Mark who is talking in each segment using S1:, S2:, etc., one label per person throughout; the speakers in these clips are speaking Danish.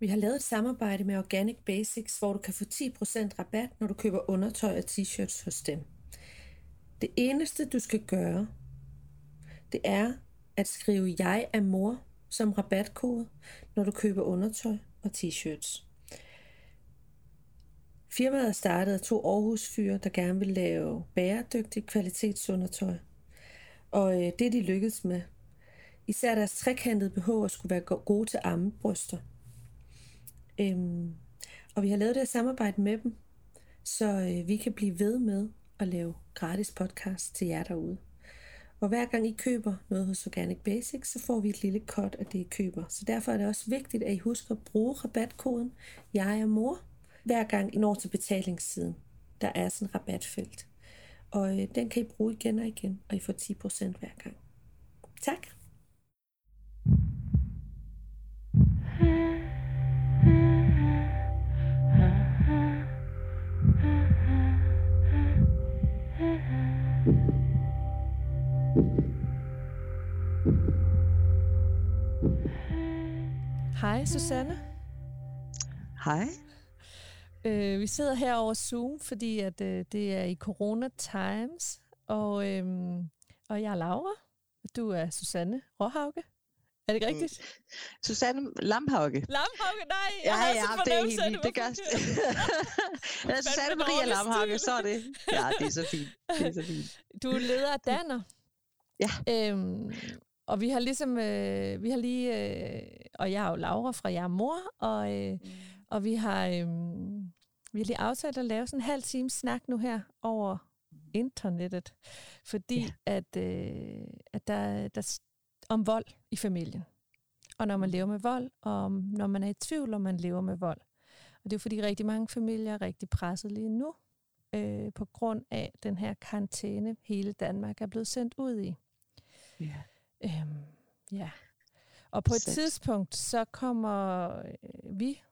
S1: Vi har lavet et samarbejde med Organic Basics, hvor du kan få 10% rabat, når du køber undertøj og t-shirts hos dem. Det eneste, du skal gøre, det er at skrive jeg er mor som rabatkode, når du køber undertøj og t-shirts. Firmaet er startet af to Aarhus fyre, der gerne vil lave bæredygtigt kvalitetsundertøj. Og øh, det er de lykkedes med. Især deres trekantede BH'er skulle være gode til ammebryster. Øhm, og vi har lavet det her samarbejde med dem, så øh, vi kan blive ved med at lave gratis podcast til jer derude. Og hver gang I køber noget hos Organic Basics, så får vi et lille cut af det, I køber. Så derfor er det også vigtigt, at I husker at bruge rabatkoden Jeg er mor, hver gang I når til betalingssiden. Der er sådan en rabatfelt. Og øh, den kan I bruge igen og igen, og I får 10% hver gang. Tak. Hej Susanne.
S2: Hej.
S1: Øh, vi sidder her over Zoom, fordi at øh, det er i Corona Times, og, øh, og jeg er Laura. Du er Susanne Råhauke. Er det ikke rigtigt? Mm.
S2: Susanne Lamphauke.
S1: Lamphauke, nej.
S2: Ja, ja, ja det er helt vildt. Det gør ja, Susanne Maria Lamphauke, så er det. Ja, det er så fint. Det er så fint.
S1: Du er leder af Danner.
S2: Ja.
S1: Øhm, og vi har ligesom, øh, vi har lige, øh, og jeg er jo Laura fra Jeg mor, og, øh, mm. og vi har, øh, vi har lige aftalt at lave sådan en halv time snak nu her over internettet, fordi ja. at, øh, at der, der om vold i familien. Og når man mm. lever med vold, og når man er i tvivl, om man lever med vold. Og det er fordi rigtig mange familier er rigtig presset lige nu, øh, på grund af den her karantæne, hele Danmark er blevet sendt ud i.
S2: Ja.
S1: Øhm, ja. Og på et Sæt. tidspunkt, så kommer øh, vi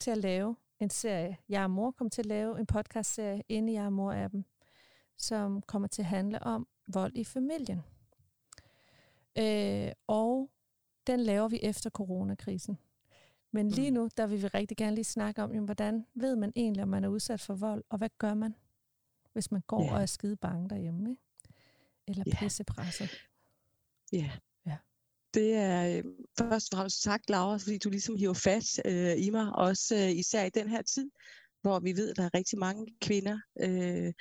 S1: til at lave en serie. Jeg og mor kommer til at lave en podcast-serie inde i Jeg og mor-appen, som kommer til at handle om vold i familien. Øh, og den laver vi efter coronakrisen. Men lige mm. nu, der vil vi rigtig gerne lige snakke om, jamen, hvordan ved man egentlig, om man er udsat for vold, og hvad gør man, hvis man går yeah. og er skide bange derhjemme, ikke? eller yeah. pissepresset.
S2: Ja. ja. Det er øh, først og fremmest tak, Laura, fordi du ligesom hiver fat øh, i mig, også øh, især i den her tid, hvor vi ved, at der er rigtig mange kvinder, øh,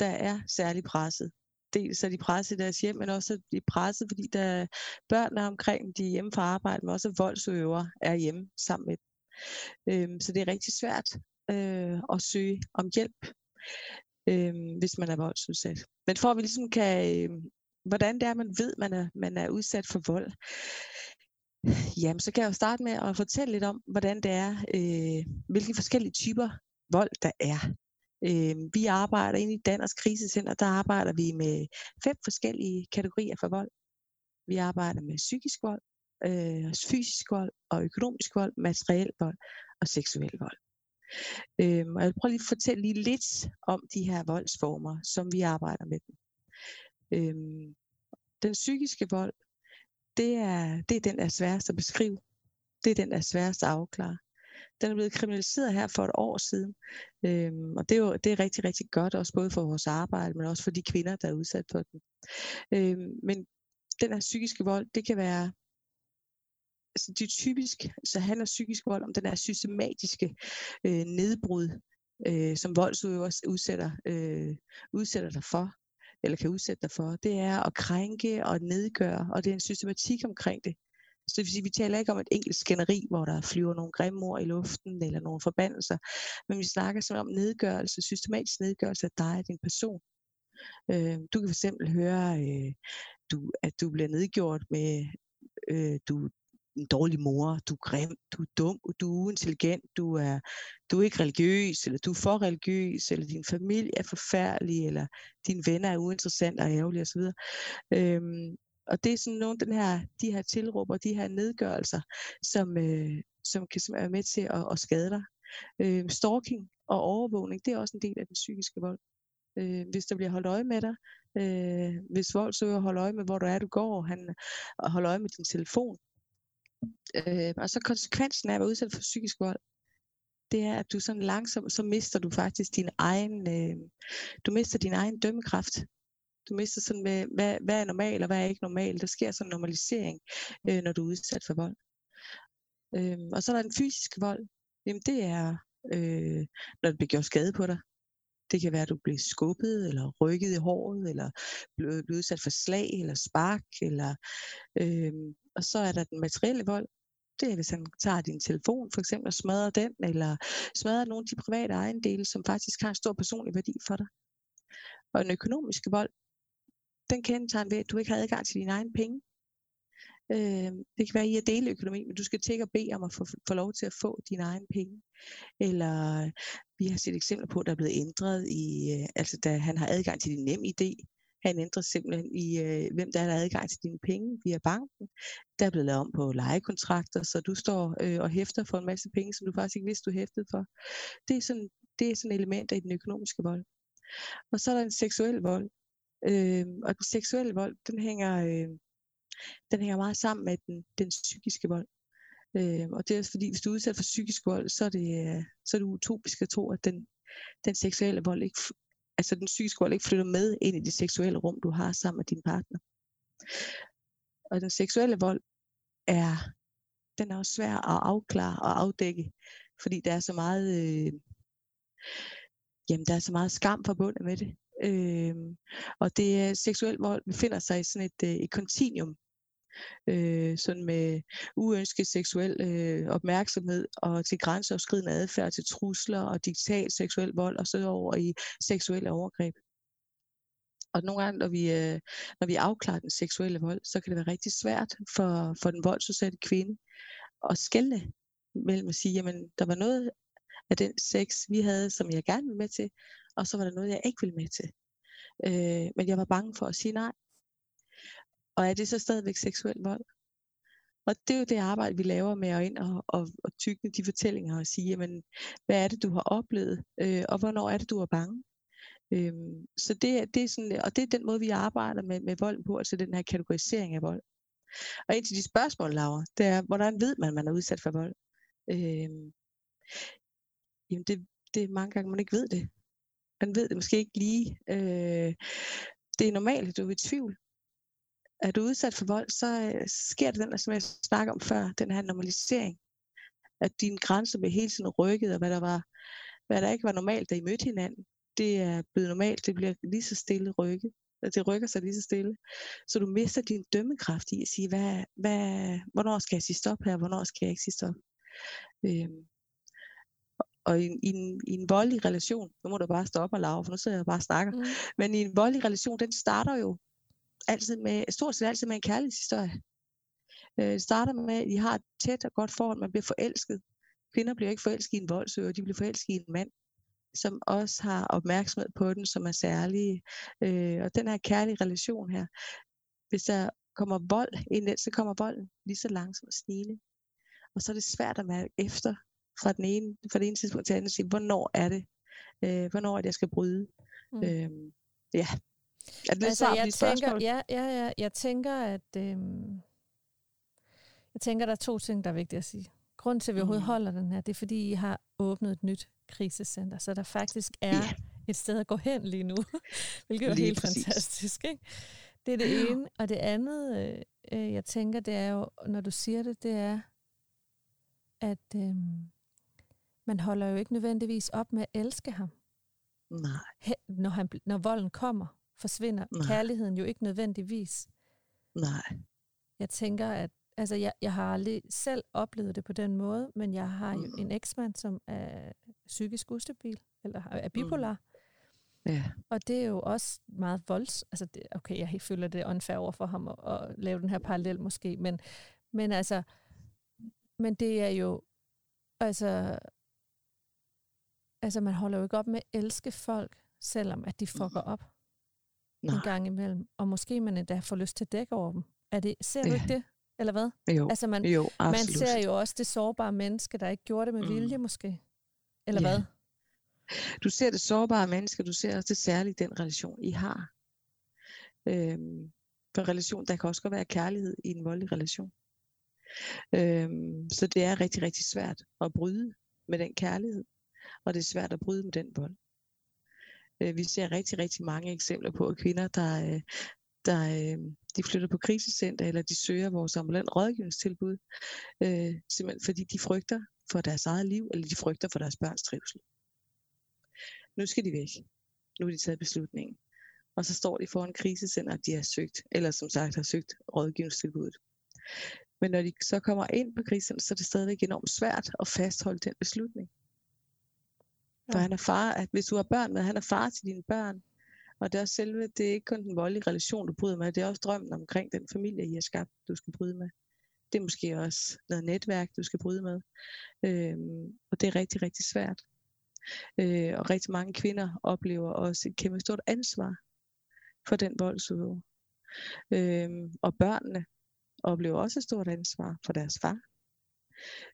S2: der er særlig presset. Dels er de presset i deres hjem, men også er de presset, fordi der er børn der er omkring, de er hjemme fra arbejde, men også voldsøver er hjemme sammen med dem. Øhm, så det er rigtig svært øh, at søge om hjælp, øh, hvis man er voldsudsat. Men for at vi ligesom kan øh, hvordan det er, man ved, man er, man er udsat for vold. Jamen, så kan jeg jo starte med at fortælle lidt om, hvordan det er, øh, hvilke forskellige typer vold der er. Øh, vi arbejder inde i Danmarks Krisecenter, der arbejder vi med fem forskellige kategorier for vold. Vi arbejder med psykisk vold, øh, fysisk vold og økonomisk vold, materiel vold og seksuel vold. Øh, og jeg vil prøve lige at fortælle lige lidt om de her voldsformer, som vi arbejder med dem. Øhm, den psykiske vold, det er, det er den, der er sværest at beskrive. Det er den, der er sværest at afklare. Den er blevet kriminaliseret her for et år siden, øhm, og det er jo det er rigtig, rigtig godt, også både for vores arbejde, men også for de kvinder, der er udsat for den. Øhm, men den her psykiske vold, det kan være altså det er typisk, så handler psykisk vold om den her systematiske øh, nedbrud, øh, som voldsudøver udsætter, øh, udsætter dig for eller kan udsætte dig for, det er at krænke og nedgøre, og det er en systematik omkring det. Så det vil sige, vi taler ikke om et enkelt skænderi, hvor der flyver nogle grimme ord i luften, eller nogle forbandelser, men vi snakker så om nedgørelse, systematisk nedgørelse af dig og din person. Øh, du kan fx høre, øh, du, at du bliver nedgjort med, øh, du, en dårlig mor, du er grim, du er dum, du er uintelligent, du er, du er ikke religiøs, eller du er for religiøs, eller din familie er forfærdelig, eller dine venner er uinteressante og ærgerlige osv. Øhm, og det er sådan nogle den her, de her tilråber, de her nedgørelser, som, øh, som kan være med til at, at skade dig. Øh, stalking og overvågning, det er også en del af den psykiske vold. Øh, hvis der bliver holdt øje med dig, øh, hvis voldsøger holder øje med, hvor du er, du går, han holder øje med din telefon, Øh, og så konsekvensen af at være udsat for psykisk vold, det er, at du sådan langsomt, så mister du faktisk din egen, øh, du mister din egen dømmekraft. Du mister sådan med, hvad, hvad er normalt og hvad er ikke normalt. Der sker sådan en normalisering, øh, når du er udsat for vold. Øh, og så er der den fysiske vold. Jamen det er, øh, når du bliver gjort skade på dig. Det kan være, at du bliver skubbet, eller rykket i håret, eller blevet udsat for slag, eller spark. Eller, øh, og så er der den materielle vold. Det er, hvis han tager din telefon for eksempel og smadrer den, eller smadrer nogle af de private ejendele, som faktisk har en stor personlig værdi for dig. Og den økonomiske vold, den kendetegn ved, at du ikke har adgang til dine egne penge. Øh, det kan være i at dele økonomi, men du skal tænke og bede om at få, få lov til at få dine egne penge. Eller øh, vi har set eksempler på, at der er blevet ændret i, øh, altså da han har adgang til din nem idé, han ændrer simpelthen i, øh, hvem der har adgang til dine penge via banken. Der er blevet lavet om på lejekontrakter, så du står øh, og hæfter for en masse penge, som du faktisk ikke vidste, du hæftede for. Det er sådan, det er sådan elementer i den økonomiske vold. Og så er der en seksuel vold. Øh, og den seksuelle vold, den hænger, øh, den hænger meget sammen med den, den psykiske vold. Øh, og det er også fordi, hvis du er udsat for psykisk vold, så er det, øh, så er det utopisk at tro, at den, den seksuelle vold ikke, altså den psykiske vold ikke flytter med ind i det seksuelle rum, du har sammen med din partner. Og den seksuelle vold er, den er også svær at afklare og afdække, fordi der er så meget, øh, jamen der er så meget skam forbundet med det. Øh, og det er seksuel vold befinder sig i sådan et, øh, et kontinuum øh, sådan med uønsket seksuel øh, opmærksomhed og til grænseoverskridende adfærd, til trusler og digital seksuel vold og så over i seksuelle overgreb. Og nogle gange, når vi, øh, når vi afklarer den seksuelle vold, så kan det være rigtig svært for, for den voldsudsatte kvinde at skælde mellem at sige, jamen der var noget af den sex, vi havde, som jeg gerne ville med til, og så var der noget, jeg ikke ville med til. Øh, men jeg var bange for at sige nej. Og er det så stadigvæk seksuel vold? Og det er jo det arbejde, vi laver med at ind og, og, og tykne de fortællinger og sige, jamen, hvad er det, du har oplevet, øh, og hvornår er det, du er bange? Øhm, så det, det er sådan, og det er den måde, vi arbejder med, med vold på, altså den her kategorisering af vold. Og en af de spørgsmål, Laura, det er, hvordan ved man, at man er udsat for vold? Øhm, jamen det, det er mange gange, man ikke ved det. Man ved det måske ikke lige. Øh, det er normalt, at du er i tvivl er du udsat for vold, så øh, sker det den, som jeg snakker om før, den her normalisering. At dine grænser bliver hele tiden rykket, og hvad der, var, hvad der ikke var normalt, da I mødte hinanden, det er blevet normalt, det bliver lige så stille rykket. Det rykker sig lige så stille. Så du mister din dømmekraft i at sige, hvad, hvad, hvornår skal jeg sige stop her, hvornår skal jeg ikke sige stop. Øhm, og i, i, en, i en voldelig relation, nu må du bare stoppe og lave, for nu sidder jeg bare og snakker, mm. men i en voldelig relation, den starter jo altid med, stort set altid med en kærlighedshistorie. Øh, det starter med, at I har et tæt og godt forhold, man bliver forelsket. Kvinder bliver ikke forelsket i en voldsøger, de bliver forelsket i en mand, som også har opmærksomhed på den, som er særlige. Øh, og den her kærlige relation her, hvis der kommer vold ind så kommer volden lige så langsomt og snigende. Og så er det svært at mærke efter fra, den ene, fra det ene tidspunkt til det andet, sige, hvornår er det, øh, hvornår er det, jeg skal bryde. Mm. Øh, ja,
S3: er det altså, jeg tænker, ja, ja, ja, jeg tænker, at øhm, jeg tænker, der er to ting, der er vigtige at sige. Grunden til, at vi overhovedet mm. holder den her, det er, fordi I har åbnet et nyt krisecenter, så der faktisk er yeah. et sted at gå hen lige nu, hvilket er helt præcis. fantastisk. Ikke? Det er det ene. Og det andet, øh, øh, jeg tænker, det er jo, når du siger det, det er, at øh, man holder jo ikke nødvendigvis op med at elske ham.
S2: Nej.
S3: Når, han, når volden kommer forsvinder Nej. kærligheden jo ikke nødvendigvis.
S2: Nej.
S3: Jeg tænker, at altså, jeg, jeg har aldrig selv oplevet det på den måde, men jeg har jo mm. en eksmand, som er psykisk ustabil, eller er bipolar.
S2: Mm. Ja.
S3: Og det er jo også meget volds. Altså det, okay, jeg føler det unfair over for ham at, at lave den her parallel måske, men, men altså, men det er jo, altså, altså man holder jo ikke op med at elske folk, selvom at de fucker op. Nej. en gang imellem, og måske man endda får lyst til at dække over dem. Er det, ser du ja. ikke det? Eller hvad?
S2: Jo,
S3: altså man,
S2: jo
S3: man ser jo også det sårbare menneske, der ikke gjorde det med mm. vilje måske. Eller ja. hvad?
S2: Du ser det sårbare menneske, du ser også det særlige den relation, I har. Øhm, for relation, der kan også godt være kærlighed i en voldelig relation. Øhm, så det er rigtig, rigtig svært at bryde med den kærlighed, og det er svært at bryde med den vold. Øh, vi ser rigtig, rigtig mange eksempler på, at kvinder, der, øh, der øh, de flytter på krisecenter, eller de søger vores ambulant rådgivningstilbud, øh, simpelthen fordi de frygter for deres eget liv, eller de frygter for deres børns trivsel. Nu skal de væk. Nu har de taget beslutningen. Og så står de foran krisecenter, de har søgt, eller som sagt har søgt rådgivningstilbuddet. Men når de så kommer ind på krisecenter, så er det stadigvæk enormt svært at fastholde den beslutning. For han er far, at hvis du har børn med, han er far til dine børn. Og det er også selve, det er ikke kun den voldelige relation, du bryder med, det er også drømmen omkring den familie, I har skabt, du skal bryde med. Det er måske også noget netværk, du skal bryde med. Øhm, og det er rigtig, rigtig svært. Øh, og rigtig mange kvinder oplever også et kæmpe stort ansvar for den voldsudøver. Øhm, og børnene oplever også et stort ansvar for deres far.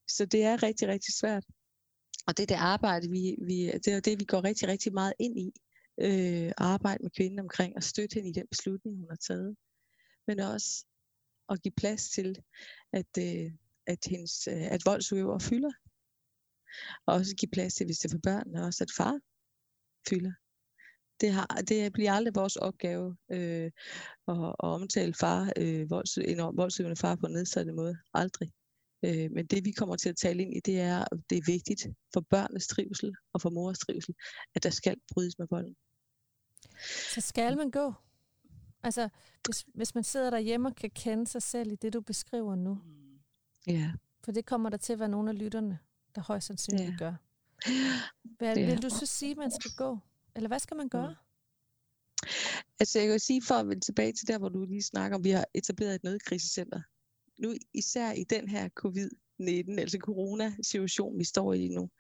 S2: Så det er rigtig, rigtig svært. Og det er det arbejde, vi, vi, det er det, vi går rigtig, rigtig meget ind i. Øh, arbejde med kvinden omkring og støtte hende i den beslutning, hun har taget. Men også at give plads til, at, øh, at, hendes, øh, at voldsudøver fylder. Og også give plads til, hvis det er for børnene, også at far fylder. Det, har, det bliver aldrig vores opgave øh, at, at omtale far, øh, volds, en voldsudøvende far på en nedsatte måde. Aldrig. Øh, men det vi kommer til at tale ind i, det er, at det er vigtigt for børnenes trivsel og for mors trivsel, at der skal brydes med volden.
S3: Så skal man gå? Altså, hvis, hvis man sidder derhjemme og kan kende sig selv i det, du beskriver nu.
S2: Ja.
S3: For det kommer der til at være nogle af lytterne, der højst sandsynligt ja. gør. Hvad, ja. Vil du så sige, at man skal gå? Eller hvad skal man gøre? Mm.
S2: Altså jeg kan sige, for at vende tilbage til der, hvor du lige snakker om, vi har etableret et nødkrisecenter nu især i den her covid-19, altså corona-situation, vi står i nu,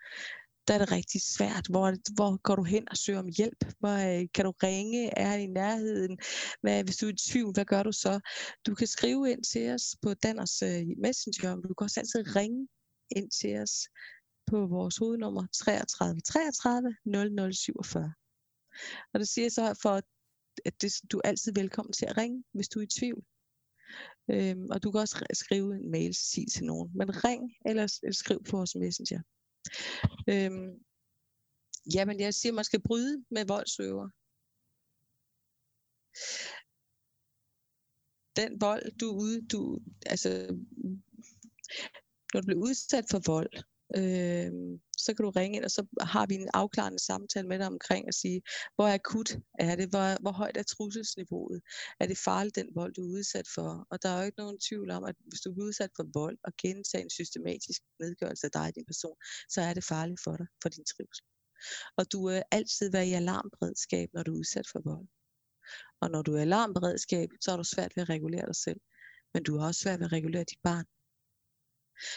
S2: der er det rigtig svært. Hvor, hvor går du hen og søger om hjælp? Hvor øh, kan du ringe? Er i nærheden? Hvad, hvis du er i tvivl, hvad gør du så? Du kan skrive ind til os på Danners uh, Messenger, men du kan også altid ringe ind til os på vores hovednummer 33 33 0047. Og det siger så for, at det, du er altid velkommen til at ringe, hvis du er i tvivl. Øhm, og du kan også skrive en mail sig til nogen. Men ring eller, eller skriv på vores messenger. Øhm, jamen, jeg siger, at man skal bryde med voldsøver. Den vold, du ude, du, altså, når du bliver udsat for vold, øh, så kan du ringe ind, og så har vi en afklarende samtale med dig omkring at sige, hvor akut er det, hvor, hvor højt er trusselsniveauet, er det farligt den vold, du er udsat for, og der er jo ikke nogen tvivl om, at hvis du er udsat for vold og gentager en systematisk nedgørelse af dig og din person, så er det farligt for dig, for din trivsel. Og du er altid være i alarmberedskab, når du er udsat for vold. Og når du er i alarmberedskab, så er du svært ved at regulere dig selv. Men du har også svært ved at regulere dit barn.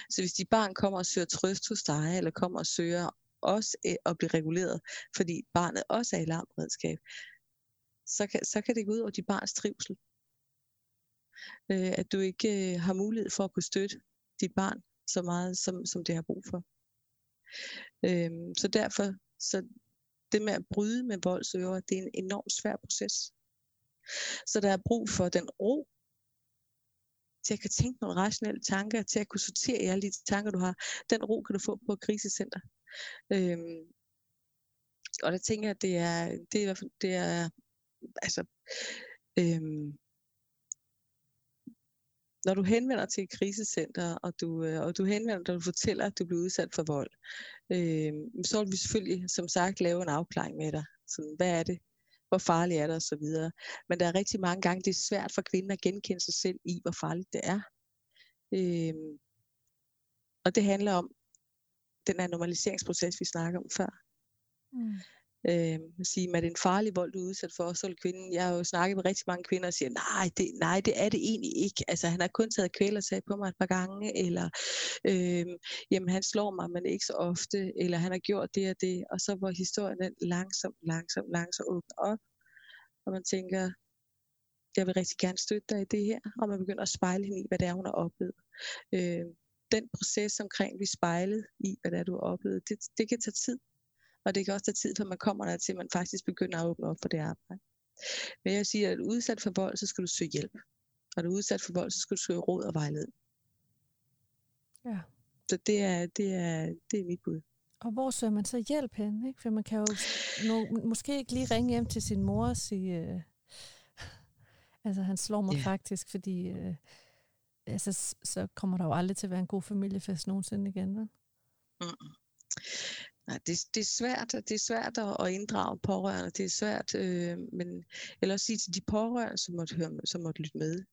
S2: Så hvis dit barn kommer og søger trøst hos dig, eller kommer og søger os øh, at blive reguleret, fordi barnet også er i alarmberedskab, så kan, så kan det gå ud over dit barns trivsel. Øh, at du ikke øh, har mulighed for at kunne støtte dit barn så meget, som, som det har brug for. Øh, så derfor, så det med at bryde med voldsøver, det er en enormt svær proces. Så der er brug for den ro, til at kunne tænke nogle rationelle tanker, til at kunne sortere i alle de tanker, du har. Den ro kan du få på et krisecenter. Øhm, og der tænker jeg, at det er, det er i hvert fald, det er, altså, øhm, når du henvender til et krisecenter, og du, øh, og du henvender dig, og du fortæller, at du bliver udsat for vold, øh, så vil vi selvfølgelig, som sagt, lave en afklaring med dig. Sådan, hvad er det, hvor farligt er det osv. Men der er rigtig mange gange, det er svært for kvinden at genkende sig selv i, hvor farligt det er. Øhm, og det handler om den her normaliseringsproces, vi snakker om før. Mm øh, sige, at det er en farlig vold, du er udsat for, så kvinden, jeg har jo snakket med rigtig mange kvinder og siger, nej, det, nej, det er det egentlig ikke. Altså, han har kun taget kvælersag på mig et par gange, eller øh, jamen, han slår mig, men ikke så ofte, eller han har gjort det og det, og så hvor historien den langsomt, langsomt, langsomt åbner op, og man tænker, jeg vil rigtig gerne støtte dig i det her, og man begynder at spejle hende i, hvad det er, hun har oplevet. Øh, den proces omkring, vi spejlet i, hvad det er, du har oplevet, det, det kan tage tid. Og det kan også tage tid, før man kommer der til, at man faktisk begynder at åbne op for det arbejde. Men jeg siger, at du er udsat for vold, så skal du søge hjælp. Og er du udsat for vold, så skal du søge råd og vejledning.
S3: Ja.
S2: Så det er, det er, det er mit bud.
S3: Og hvor søger man så hjælp hen? Ikke? For man kan jo no, måske ikke lige ringe hjem til sin mor og sige, øh, altså han slår mig yeah. faktisk, fordi øh, altså, så kommer der jo aldrig til at være en god familiefest nogensinde igen. Vel?
S2: Mm. Nej, det, det er svært, det er svært at inddrage pårørende. Det er svært, øh, men eller sige til de pårørende, som måtte, høre, som måtte lytte med.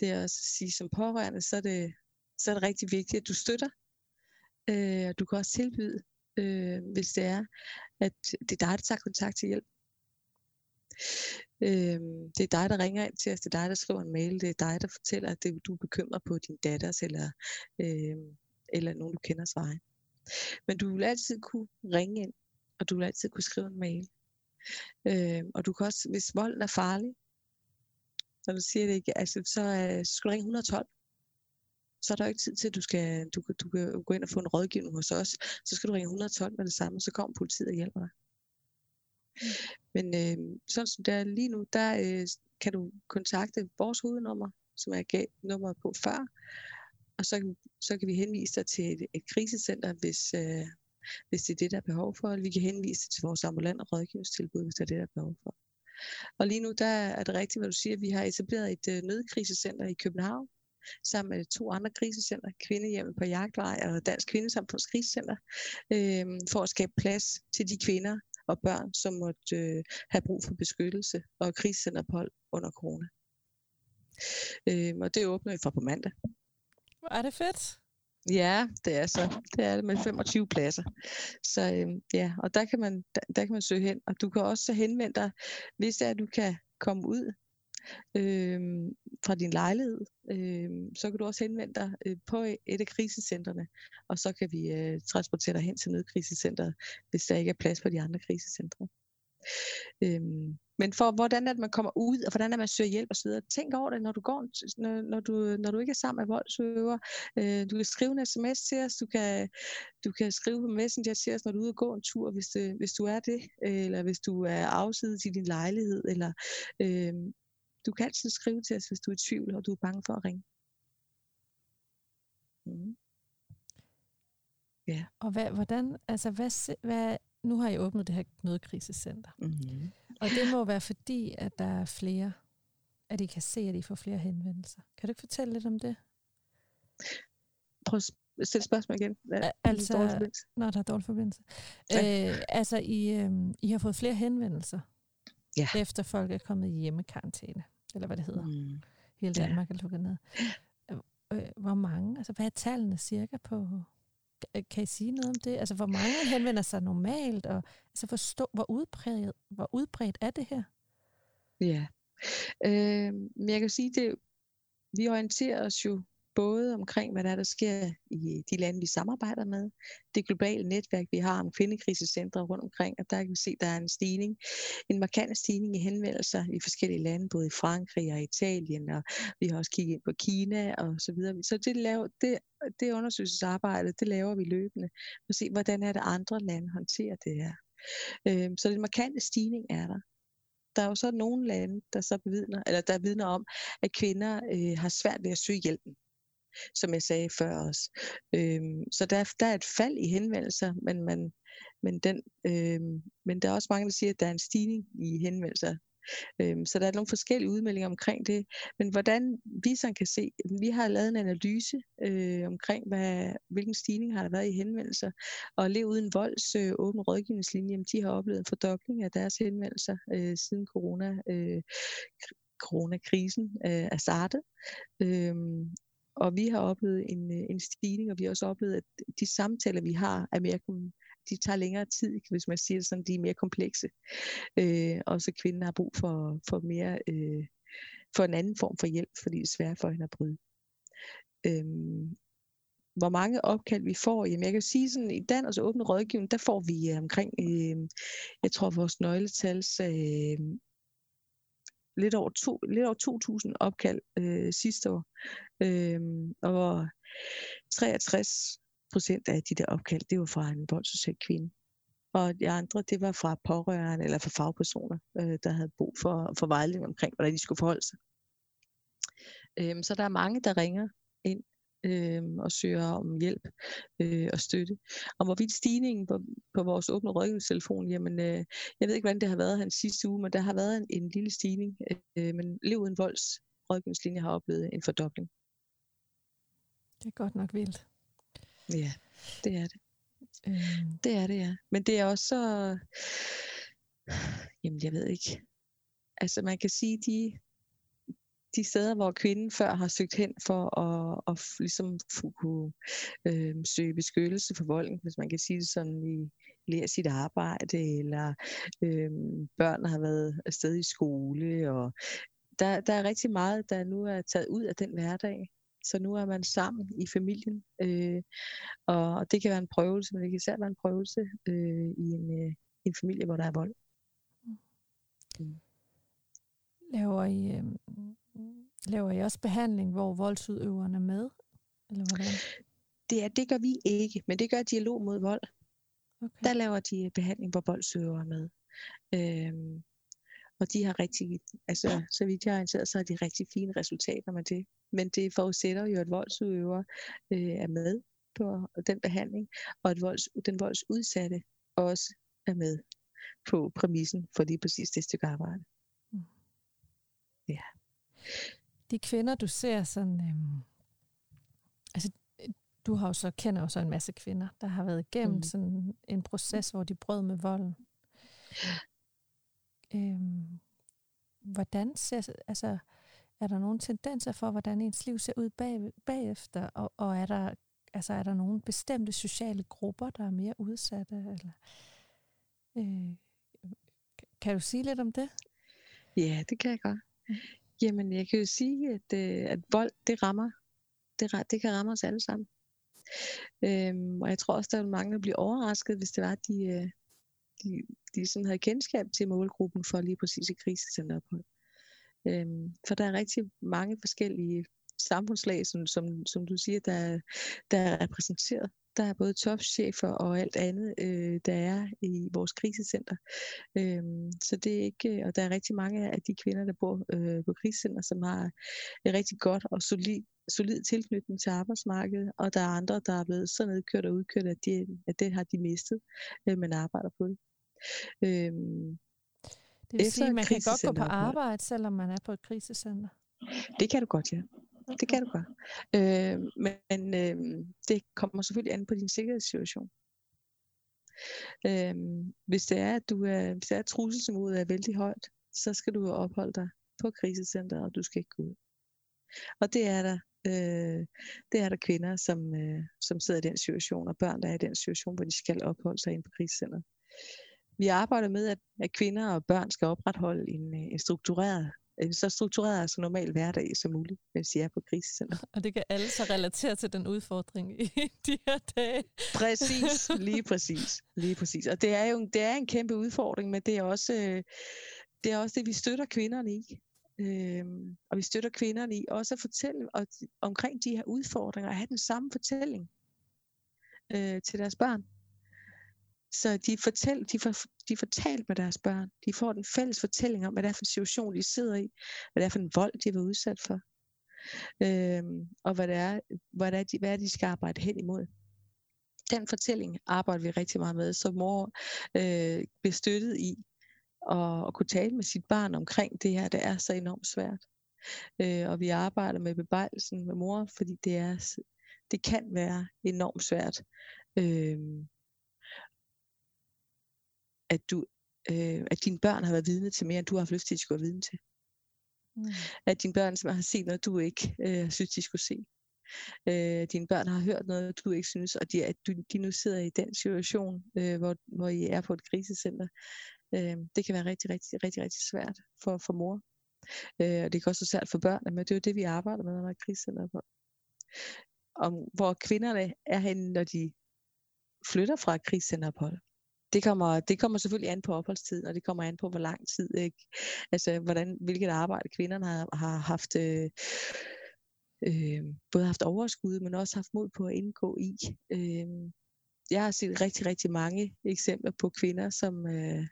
S2: Det er at sige, som pårørende, så er det, så er det rigtig vigtigt, at du støtter. Øh, du kan også tilbyde, øh, hvis det er, at det er dig, der tager kontakt til hjælp. Øh, det er dig, der ringer ind til os, det er dig, der skriver en mail, det er dig, der fortæller, at det, du er bekymret på din datters eller, øh, eller nogen, du kender vejen. Men du vil altid kunne ringe ind, og du vil altid kunne skrive en mail. Øh, og du kan også, hvis volden er farlig, så du siger det ikke, altså, så, øh, skal du ringe 112. Så er der ikke tid til, at du, skal, du, du kan gå ind og få en rådgivning hos os. Så skal du ringe 112 med det samme, og så kommer politiet og hjælper dig. Men øh, sådan som det er lige nu, der øh, kan du kontakte vores hovednummer, som jeg gav nummeret på før, og så, så kan vi henvise dig til et, et krisecenter, hvis, øh, hvis det er det, der er behov for. Eller vi kan henvise dig til vores ambulante rådgivningstilbud, hvis det er det, der er behov for. Og lige nu der er det rigtigt, hvad du siger. Vi har etableret et øh, nødkrisecenter i København, sammen med to andre krisecenter, Kvindehjemmet på Jagtvej og Dansk Kvindesamfunds Krisecenter, øh, for at skabe plads til de kvinder og børn, som måtte øh, have brug for beskyttelse og krisecenterophold under corona. Øh, og det åbner vi fra på mandag.
S3: Hvor er det fedt.
S2: Ja, det er så. Det er det med 25 pladser. Så øhm, ja, og der kan, man, der, der kan man søge hen. Og du kan også henvende dig, hvis det er, at du kan komme ud øhm, fra din lejlighed, øhm, så kan du også henvende dig øh, på et af krisecentrene, og så kan vi øh, transportere dig hen til nødkrisecenteret, hvis der ikke er plads på de andre krisecentre. Øhm, men for hvordan det, man kommer ud, og hvordan er man søger hjælp osv. Tænk over det, når du går, når, når, du, når du ikke er sammen med voldsøver. Øh, du kan skrive en sms til os, du kan, du kan skrive på Messenger til os, når du er ude og gå en tur, hvis, det, hvis du er det, eller hvis du er afsidet i din lejlighed, eller øh, du kan altid skrive til os, hvis du er i tvivl, og du er bange for at ringe.
S3: Mm. Ja. Og hvad, hvordan, altså hvad, hvad, nu har I åbnet det her nødkrisecenter. Mm-hmm. Og det må være fordi, at der er flere, at I kan se, at I får flere henvendelser. Kan du ikke fortælle lidt om det?
S2: Prøv at stille spørgsmål igen.
S3: Altså, når der er dårlig forbindelse. Ja. Øh, altså, I, øh, I har fået flere henvendelser, ja. efter folk er kommet i hjemmekarantæne, eller hvad det hedder. Mm. Hele Danmark ja. er lukket ned. Øh, hvor mange? Altså, hvad er tallene cirka på, kan I sige noget om det? Altså, hvor mange henvender sig normalt, og altså, forstå, hvor udbredt, hvor udbredt er det her?
S2: Ja, øh, men jeg kan sige, det, vi orienterer os jo både omkring, hvad der er, der sker i de lande, vi samarbejder med, det globale netværk, vi har om kvindekrisecentre rundt omkring, og der kan vi se, at der er en stigning, en markant stigning i henvendelser i forskellige lande, både i Frankrig og Italien, og vi har også kigget ind på Kina og så videre. Så det, laver, det, det undersøgelsesarbejde, det laver vi løbende, for at se, hvordan er det andre lande håndterer det her. Øhm, så den markante stigning er der der er jo så nogle lande, der så bevidner, eller der vidner om, at kvinder øh, har svært ved at søge hjælpen som jeg sagde før også. Øhm, så der, der er et fald i henvendelser, men, man, men, den, øhm, men der er også mange, der siger, at der er en stigning i henvendelser. Øhm, så der er nogle forskellige udmeldinger omkring det. Men hvordan vi så kan se, vi har lavet en analyse øh, omkring, hvad, hvilken stigning har der været i henvendelser. Og Lev Uden Volds øh, åben rådgivningslinje, de har oplevet en fordobling af deres henvendelser øh, siden corona, øh, coronakrisen øh, er startet. Øhm, og vi har oplevet en, øh, en stigning, og vi har også oplevet, at de samtaler, vi har, er mere, de tager længere tid, hvis man siger det sådan, de er mere komplekse. Øh, og så kvinden har brug for, for mere, øh, for en anden form for hjælp, fordi det er svært for hende at bryde. Øhm, hvor mange opkald vi får, jamen jeg kan sige sådan, i Danmarks åbne rådgivning, der får vi øh, omkring, øh, jeg tror vores nøgletals øh, lidt over, to, lidt over 2.000 opkald øh, sidste år. Øh, og 63 procent af de der opkald, det var fra en voldsudsat kvinde. Og de andre, det var fra pårørende eller fra fagpersoner, øh, der havde brug for, for vejledning omkring, hvordan de skulle forholde sig. Øh, så der er mange, der ringer ind øh, og søger om hjælp øh, og støtte. Og hvorvidt stigningen på, på vores åbne rådgivningstelefon, jamen øh, jeg ved ikke, hvordan det har været hans sidste uge, men der har været en, en lille stigning. Øh, men Lev uden volds rådgivningslinje har oplevet en fordobling.
S3: Det er godt nok vildt.
S2: Ja, det er det. Øh. Det er det, ja. Men det er også så... Jamen, jeg ved ikke. Altså, man kan sige, de, de steder, hvor kvinden før har søgt hen for at, at ligesom kunne øh, søge beskyttelse for volden, hvis man kan sige det sådan i lære sit arbejde, eller øh, børn har været afsted i skole, og der, der er rigtig meget, der nu er taget ud af den hverdag. Så nu er man sammen i familien, øh, og det kan være en prøvelse, men det kan især være en prøvelse øh, i en, øh, en familie, hvor der er vold.
S3: Mm. Laver I, øh, laver I også behandling, hvor voldsudøverne er med? Eller hvordan?
S2: Det, er, det gør vi ikke, men det gør Dialog mod Vold. Okay. Der laver de behandling, hvor voldsudøvere er med. Øh, og de har rigtig, altså så vidt jeg har orienteret, så har de rigtig fine resultater med det. Men det forudsætter jo, at voldsudøver øh, er med på den behandling, og at volds, den voldsudsatte også er med på præmissen for lige præcis det stykke arbejde. Mm.
S3: Ja. De kvinder, du ser sådan, øhm, altså du har jo så, kender jo så en masse kvinder, der har været igennem mm. sådan en proces, hvor de brød med volden. Øhm, hvordan ser, altså, er der nogle tendenser for, hvordan ens liv ser ud bag, bagefter, og, og er der altså er der nogle bestemte sociale grupper, der er mere udsatte? Eller, øh, kan du sige lidt om det?
S2: Ja, det kan jeg godt. Jamen, jeg kan jo sige, at, øh, at vold, det rammer. Det, det kan ramme os alle sammen. Øhm, og jeg tror også, der er mange, der bliver overrasket, hvis det var, at de, øh, de, de sådan havde kendskab til målgruppen for lige præcis et krisecenterophold. Øhm, for der er rigtig mange forskellige samfundslag, som, som, som du siger, der, der er repræsenteret. Der er både topchefer og alt andet, øh, der er i vores krisecenter. Øhm, så det er ikke, og der er rigtig mange af de kvinder, der bor øh, på krisecenter, som har et rigtig godt og solid, solid tilknytning til arbejdsmarkedet, og der er andre, der er blevet så nedkørt og udkørt, at, de, at det har de mistet, øh, men arbejder på det.
S3: Øhm, det vil sige, at man kan godt gå på arbejde, selvom man er på et krisecenter?
S2: Det kan du godt, ja. Det kan du godt. Øh, men øh, det kommer selvfølgelig an på din sikkerhedssituation. Øh, hvis det er, at du er, hvis det er, at trusselsniveauet er vældig højt, så skal du opholde dig på krisecenteret, og du skal ikke gå ud. Og det er der, øh, det er der kvinder, som, øh, som sidder i den situation, og børn, der er i den situation, hvor de skal opholde sig inde på krisecenteret. Vi arbejder med, at, at kvinder og børn skal opretholde en, øh, en struktureret en så struktureret og så normal hverdag som muligt, mens de er på krisecenter.
S3: Og det kan alle så relatere til den udfordring i de her dage.
S2: Præcis, lige præcis, lige præcis. Og det er jo det er en kæmpe udfordring, men det er også, øh, det, er også det, vi støtter kvinderne i. Øhm, og vi støtter kvinderne i også at fortælle og, omkring de her udfordringer, og have den samme fortælling øh, til deres børn. Så de, fortæl, de, får, de får talt med deres børn. De får den fælles fortælling om, hvad det er for en situation, de sidder i. Hvad det er for en vold, de er udsat for. Øhm, og hvad det, er, hvad, det er, de, hvad er, de skal arbejde hen imod. Den fortælling arbejder vi rigtig meget med, så mor øh, bliver støttet i at, at kunne tale med sit barn omkring det her. Det er så enormt svært. Øh, og vi arbejder med bebejdelsen med mor, fordi det, er, det kan være enormt svært. Øh, at, du, øh, at dine børn har været vidne til mere, end du har haft lyst til, at de skulle være vidne til. Mm. At dine børn har set noget, du ikke øh, synes, de skulle se. Øh, dine børn har hørt noget, du ikke synes, og de, at du, de nu sidder i den situation, øh, hvor, hvor I er på et krisecenter. Øh, det kan være rigtig, rigtig, rigtig, rigtig svært for, for mor. Øh, og det kan også være svært for børn, men det er jo det, vi arbejder med, når der er krisecenter på. Om, hvor kvinderne er henne, når de flytter fra et krisecenterophold det kommer, det kommer selvfølgelig an på opholdstiden, og det kommer an på, hvor lang tid, ikke? altså hvordan, hvilket arbejde kvinderne har, har haft, øh, øh, både haft overskud, men også haft mod på at indgå i. Øh, jeg har set rigtig, rigtig mange eksempler på kvinder, som, øh,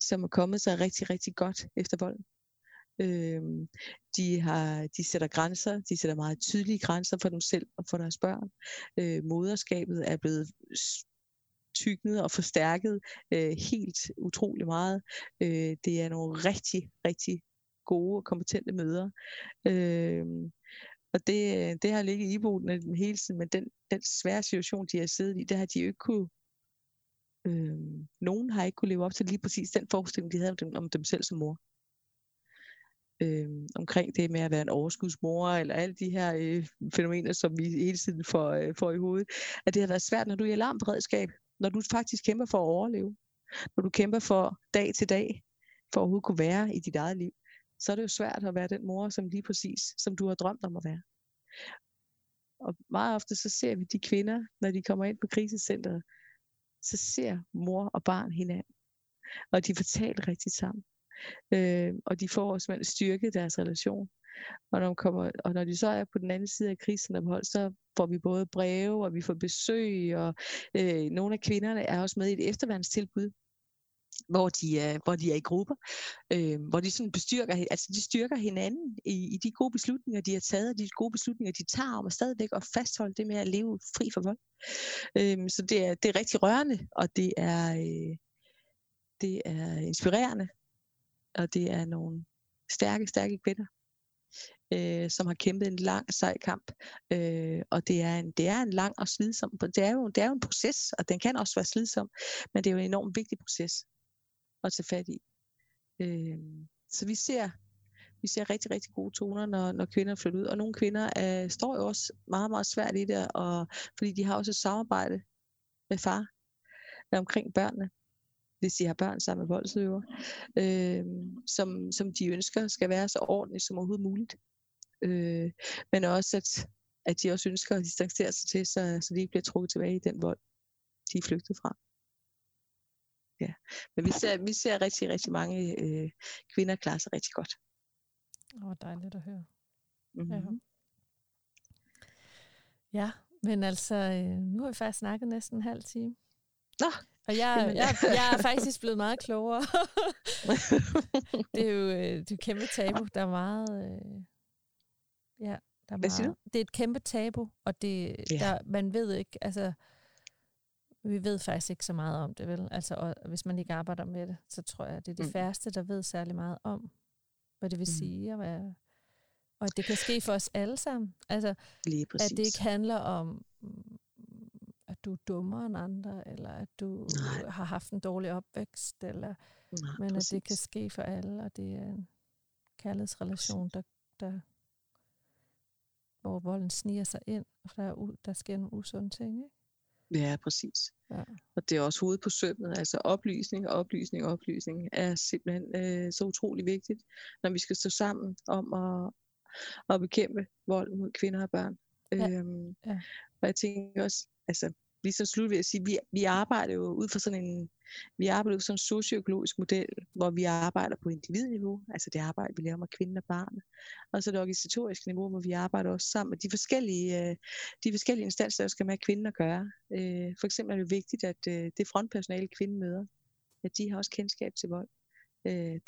S2: som er kommet sig rigtig, rigtig godt efter volden. Øh, de, har, de sætter grænser, de sætter meget tydelige grænser for dem selv og for deres børn. Øh, moderskabet er blevet tyknet og forstærket øh, helt utrolig meget. Øh, det er nogle rigtig, rigtig gode og kompetente møder. Øh, og det, det har ligget i iboden øh, hele tiden, men den, den svære situation, de har siddet i, det har de jo ikke kunne øh, nogen har ikke kunne leve op til lige præcis den forestilling, de havde om dem, om dem selv som mor. Øh, omkring det med at være en overskudsmor, eller alle de her øh, fænomener, som vi hele tiden får, øh, får i hovedet, at det har været svært, når du er i alarmberedskab, når du faktisk kæmper for at overleve, når du kæmper for dag til dag, for at overhovedet kunne være i dit eget liv, så er det jo svært at være den mor, som lige præcis, som du har drømt om at være. Og meget ofte så ser vi de kvinder, når de kommer ind på krisecenteret, så ser mor og barn hinanden. Og de får talt rigtigt sammen. Øh, og de får også styrke deres relation. Og når, kommer, og når de så er på den anden side af krisen, så får vi både breve, og vi får besøg, og øh, nogle af kvinderne er også med i et efterværnstilbud, hvor de er, hvor de er i grupper, øh, hvor de sådan bestyrker, altså de styrker hinanden i, i de gode beslutninger, de har taget, og de gode beslutninger, de tager om at stadigvæk at fastholde det med at leve fri for vold. Øh, så det er, det er rigtig rørende, og det er, øh, det er inspirerende, og det er nogle stærke, stærke kvinder, øh, som har kæmpet en lang, sej kamp. Øh, og det er, en, det er en lang og slidsom, det er, jo, det er jo en proces, og den kan også være slidsom, men det er jo en enormt vigtig proces at tage fat i. Øh, så vi ser, vi ser rigtig, rigtig gode toner, når, når kvinder flytter ud. Og nogle kvinder øh, står jo også meget, meget svært i det, og, fordi de har også et samarbejde med far omkring børnene hvis de har børn sammen med voldsøver, øh, som, som de ønsker skal være så ordentligt som overhovedet muligt. Øh, men også, at, at de også ønsker at distancere sig til, så, så de ikke bliver trukket tilbage i den vold, de er flygtet fra. Ja. Men vi ser, vi ser rigtig, rigtig mange øh, kvinder klare sig rigtig godt.
S3: Åh, oh, dejligt at høre. Mm-hmm. Ja. ja, men altså, øh, nu har vi faktisk snakket næsten en halv time.
S2: Nå,
S3: og jeg, jeg, jeg er faktisk blevet meget klogere. det er jo øh, det er et kæmpe tabu. Der er meget... Øh, ja, der er
S2: Hvad siger
S3: meget, du? Det er et kæmpe tabu, og det, ja. der, man ved ikke... Altså, vi ved faktisk ikke så meget om det, vel? Altså, og hvis man ikke arbejder med det, så tror jeg, det er de mm. færreste, der ved særlig meget om, hvad det vil mm. sige at være... Og det kan ske for os alle sammen. Altså, at det ikke handler om at du er dummere end andre, eller at du Nej. har haft en dårlig opvækst, eller, Nej, men præcis. at det kan ske for alle, og det er en kærlighedsrelation, der, der, hvor volden sniger sig ind, og der, er, der sker nogle usunde ting. Ikke?
S2: Ja, præcis. Ja. Og det er også hovedet på sømmet, altså oplysning, oplysning, oplysning er simpelthen øh, så utrolig vigtigt, når vi skal stå sammen om at, at bekæmpe vold mod kvinder og børn. Ja. Øhm, ja. Og jeg tænker også, altså lige så slut vil jeg sige, vi, vi arbejder jo ud fra sådan en, vi arbejder ud fra sådan en socioøkologisk model, hvor vi arbejder på individniveau, altså det arbejde, vi laver med kvinder og barn, og så det organisatoriske niveau, hvor vi arbejder også sammen med de forskellige, øh, de forskellige instanser, der skal med kvinden at gøre. Øh, for eksempel er det vigtigt, at øh, det frontpersonale, kvinden møder, at de har også kendskab til vold.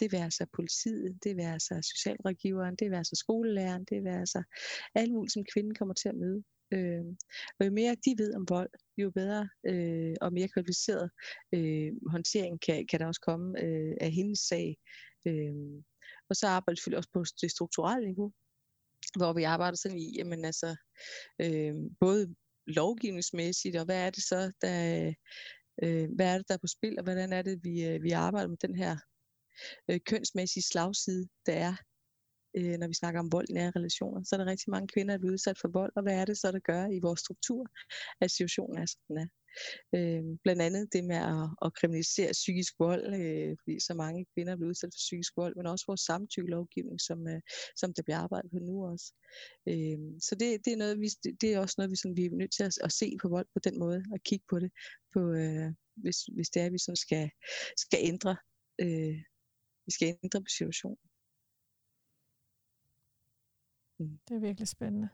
S2: Det vil altså politiet, det vil altså socialrådgiveren, det vil altså skolelæreren, det vil altså alle mulige, som kvinden kommer til at møde. Øh, og jo mere de ved om vold, jo bedre øh, og mere kvalificeret øh, håndtering kan, kan der også komme øh, af hendes sag. Øh, og så arbejder vi selvfølgelig også på det strukturelle niveau, hvor vi arbejder sådan i, jamen altså, øh, både lovgivningsmæssigt, og hvad er det så, der, øh, hvad er det, der er på spil, og hvordan er det, vi, øh, vi arbejder med den her øh, kønsmæssige slagside, der er øh, når vi snakker om vold i nære relationer, så er der rigtig mange kvinder, der bliver udsat for vold, og hvad er det så, der gør i vores struktur, at situationen er, som den er. Øh, blandt andet det med at, at kriminalisere psykisk vold, øh, fordi så mange kvinder bliver udsat for psykisk vold, men også vores samtykkelovgivning, som, øh, som der bliver arbejdet på nu også. Øh, så det, det, er noget, vi, det er også noget, vi, sådan, vi er nødt til at, at se på vold på den måde, og kigge på det, på, øh, hvis, hvis det er, at vi sådan skal, skal ændre øh, vi skal ændre på situationen.
S3: Mm. Det er virkelig spændende.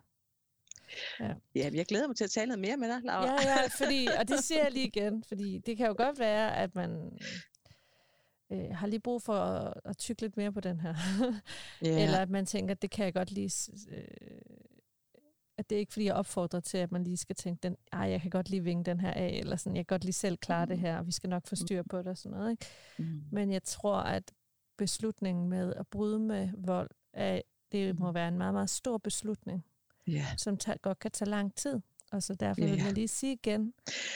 S2: Ja. ja, jeg glæder mig til at tale noget mere med dig, Laura.
S3: Ja, ja, fordi, og det siger jeg lige igen, fordi det kan jo godt være, at man øh, har lige brug for at, at tykke lidt mere på den her. yeah. Eller at man tænker, at det kan jeg godt lige... Øh, at det er ikke fordi, jeg opfordrer til, at man lige skal tænke, den, ej, jeg kan godt lige vinge den her af, eller sådan, jeg kan godt lige selv klare mm. det her, og vi skal nok få styr på det og sådan noget. Ikke? Mm. Men jeg tror, at beslutningen med at bryde med vold, er, det må mm. være en meget, meget stor beslutning, yeah. som tager, godt kan tage lang tid. Og så derfor yeah. vil jeg lige sige igen,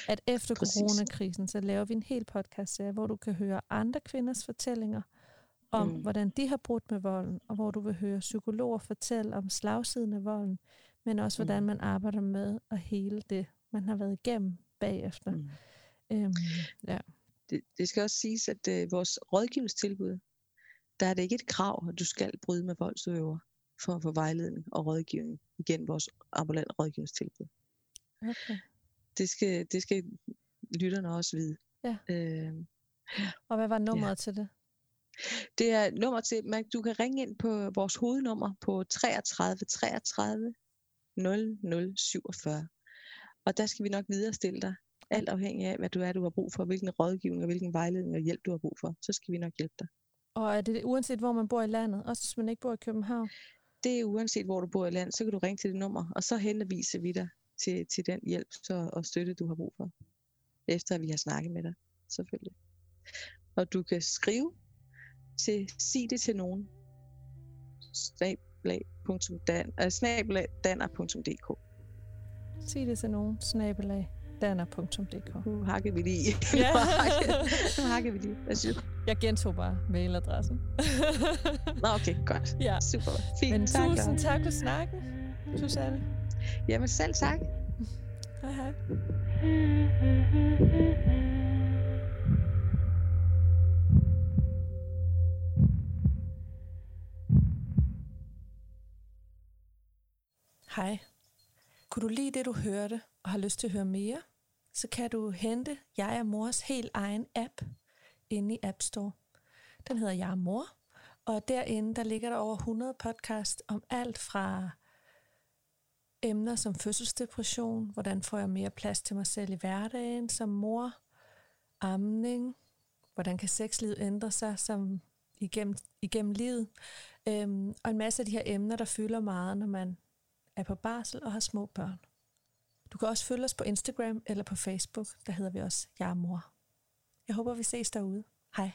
S3: at efter Præcis. coronakrisen, så laver vi en hel podcast hvor du kan høre andre kvinders fortællinger om, mm. hvordan de har brudt med volden, og hvor du vil høre psykologer fortælle om slagsiden af volden, men også hvordan mm. man arbejder med at hele det, man har været igennem bagefter. Mm. Øhm,
S2: ja. det, det skal også siges, at uh, vores rådgivningstilbud, der er det ikke et krav, at du skal bryde med voldsøver for at få vejledning og rådgivning igen vores ambulant rådgivningstilbud. Okay. Det skal, det skal lytterne også vide.
S3: Ja. Øh, og hvad var nummeret ja. til det?
S2: Det er nummer til, man, du kan ringe ind på vores hovednummer på 33 33 0047. Og der skal vi nok viderestille dig, alt afhængig af, hvad du er, du har brug for, hvilken rådgivning og hvilken vejledning og hjælp, du har brug for. Så skal vi nok hjælpe dig.
S3: Og er det uanset, hvor man bor i landet? Også hvis man ikke bor i København?
S2: Det er uanset, hvor du bor i landet. Så kan du ringe til det nummer, og så henviser vi dig til, til den hjælp så, og støtte, du har brug for. Efter vi har snakket med dig, selvfølgelig. Og du kan skrive til sig det til nogen snablag.danner.dk
S3: Sig det til nogen snablag danner.dk
S2: Nu hakker vi lige. Ja. nu hakker vi lige. Hvad siger?
S3: Jeg gentog bare mailadressen.
S2: Nå, okay, godt. Ja. Super.
S3: Fint. Men tak, tusind tak for snakken, Susanne.
S2: Jamen selv tak.
S3: hej hej. Hej. Kunne du lide det, du hørte, og har lyst til at høre mere, så kan du hente Jeg er Mors helt egen app inde i App Store. Den hedder Jeg er Mor, og derinde der ligger der over 100 podcast om alt fra emner som fødselsdepression, hvordan får jeg mere plads til mig selv i hverdagen som mor, amning, hvordan kan sexlivet ændre sig som igennem, igennem livet, øhm, og en masse af de her emner, der fylder meget, når man er på barsel og har små børn. Du kan også følge os på Instagram eller på Facebook, der hedder vi også Jeg er mor. Jeg håber, vi ses derude. Hej.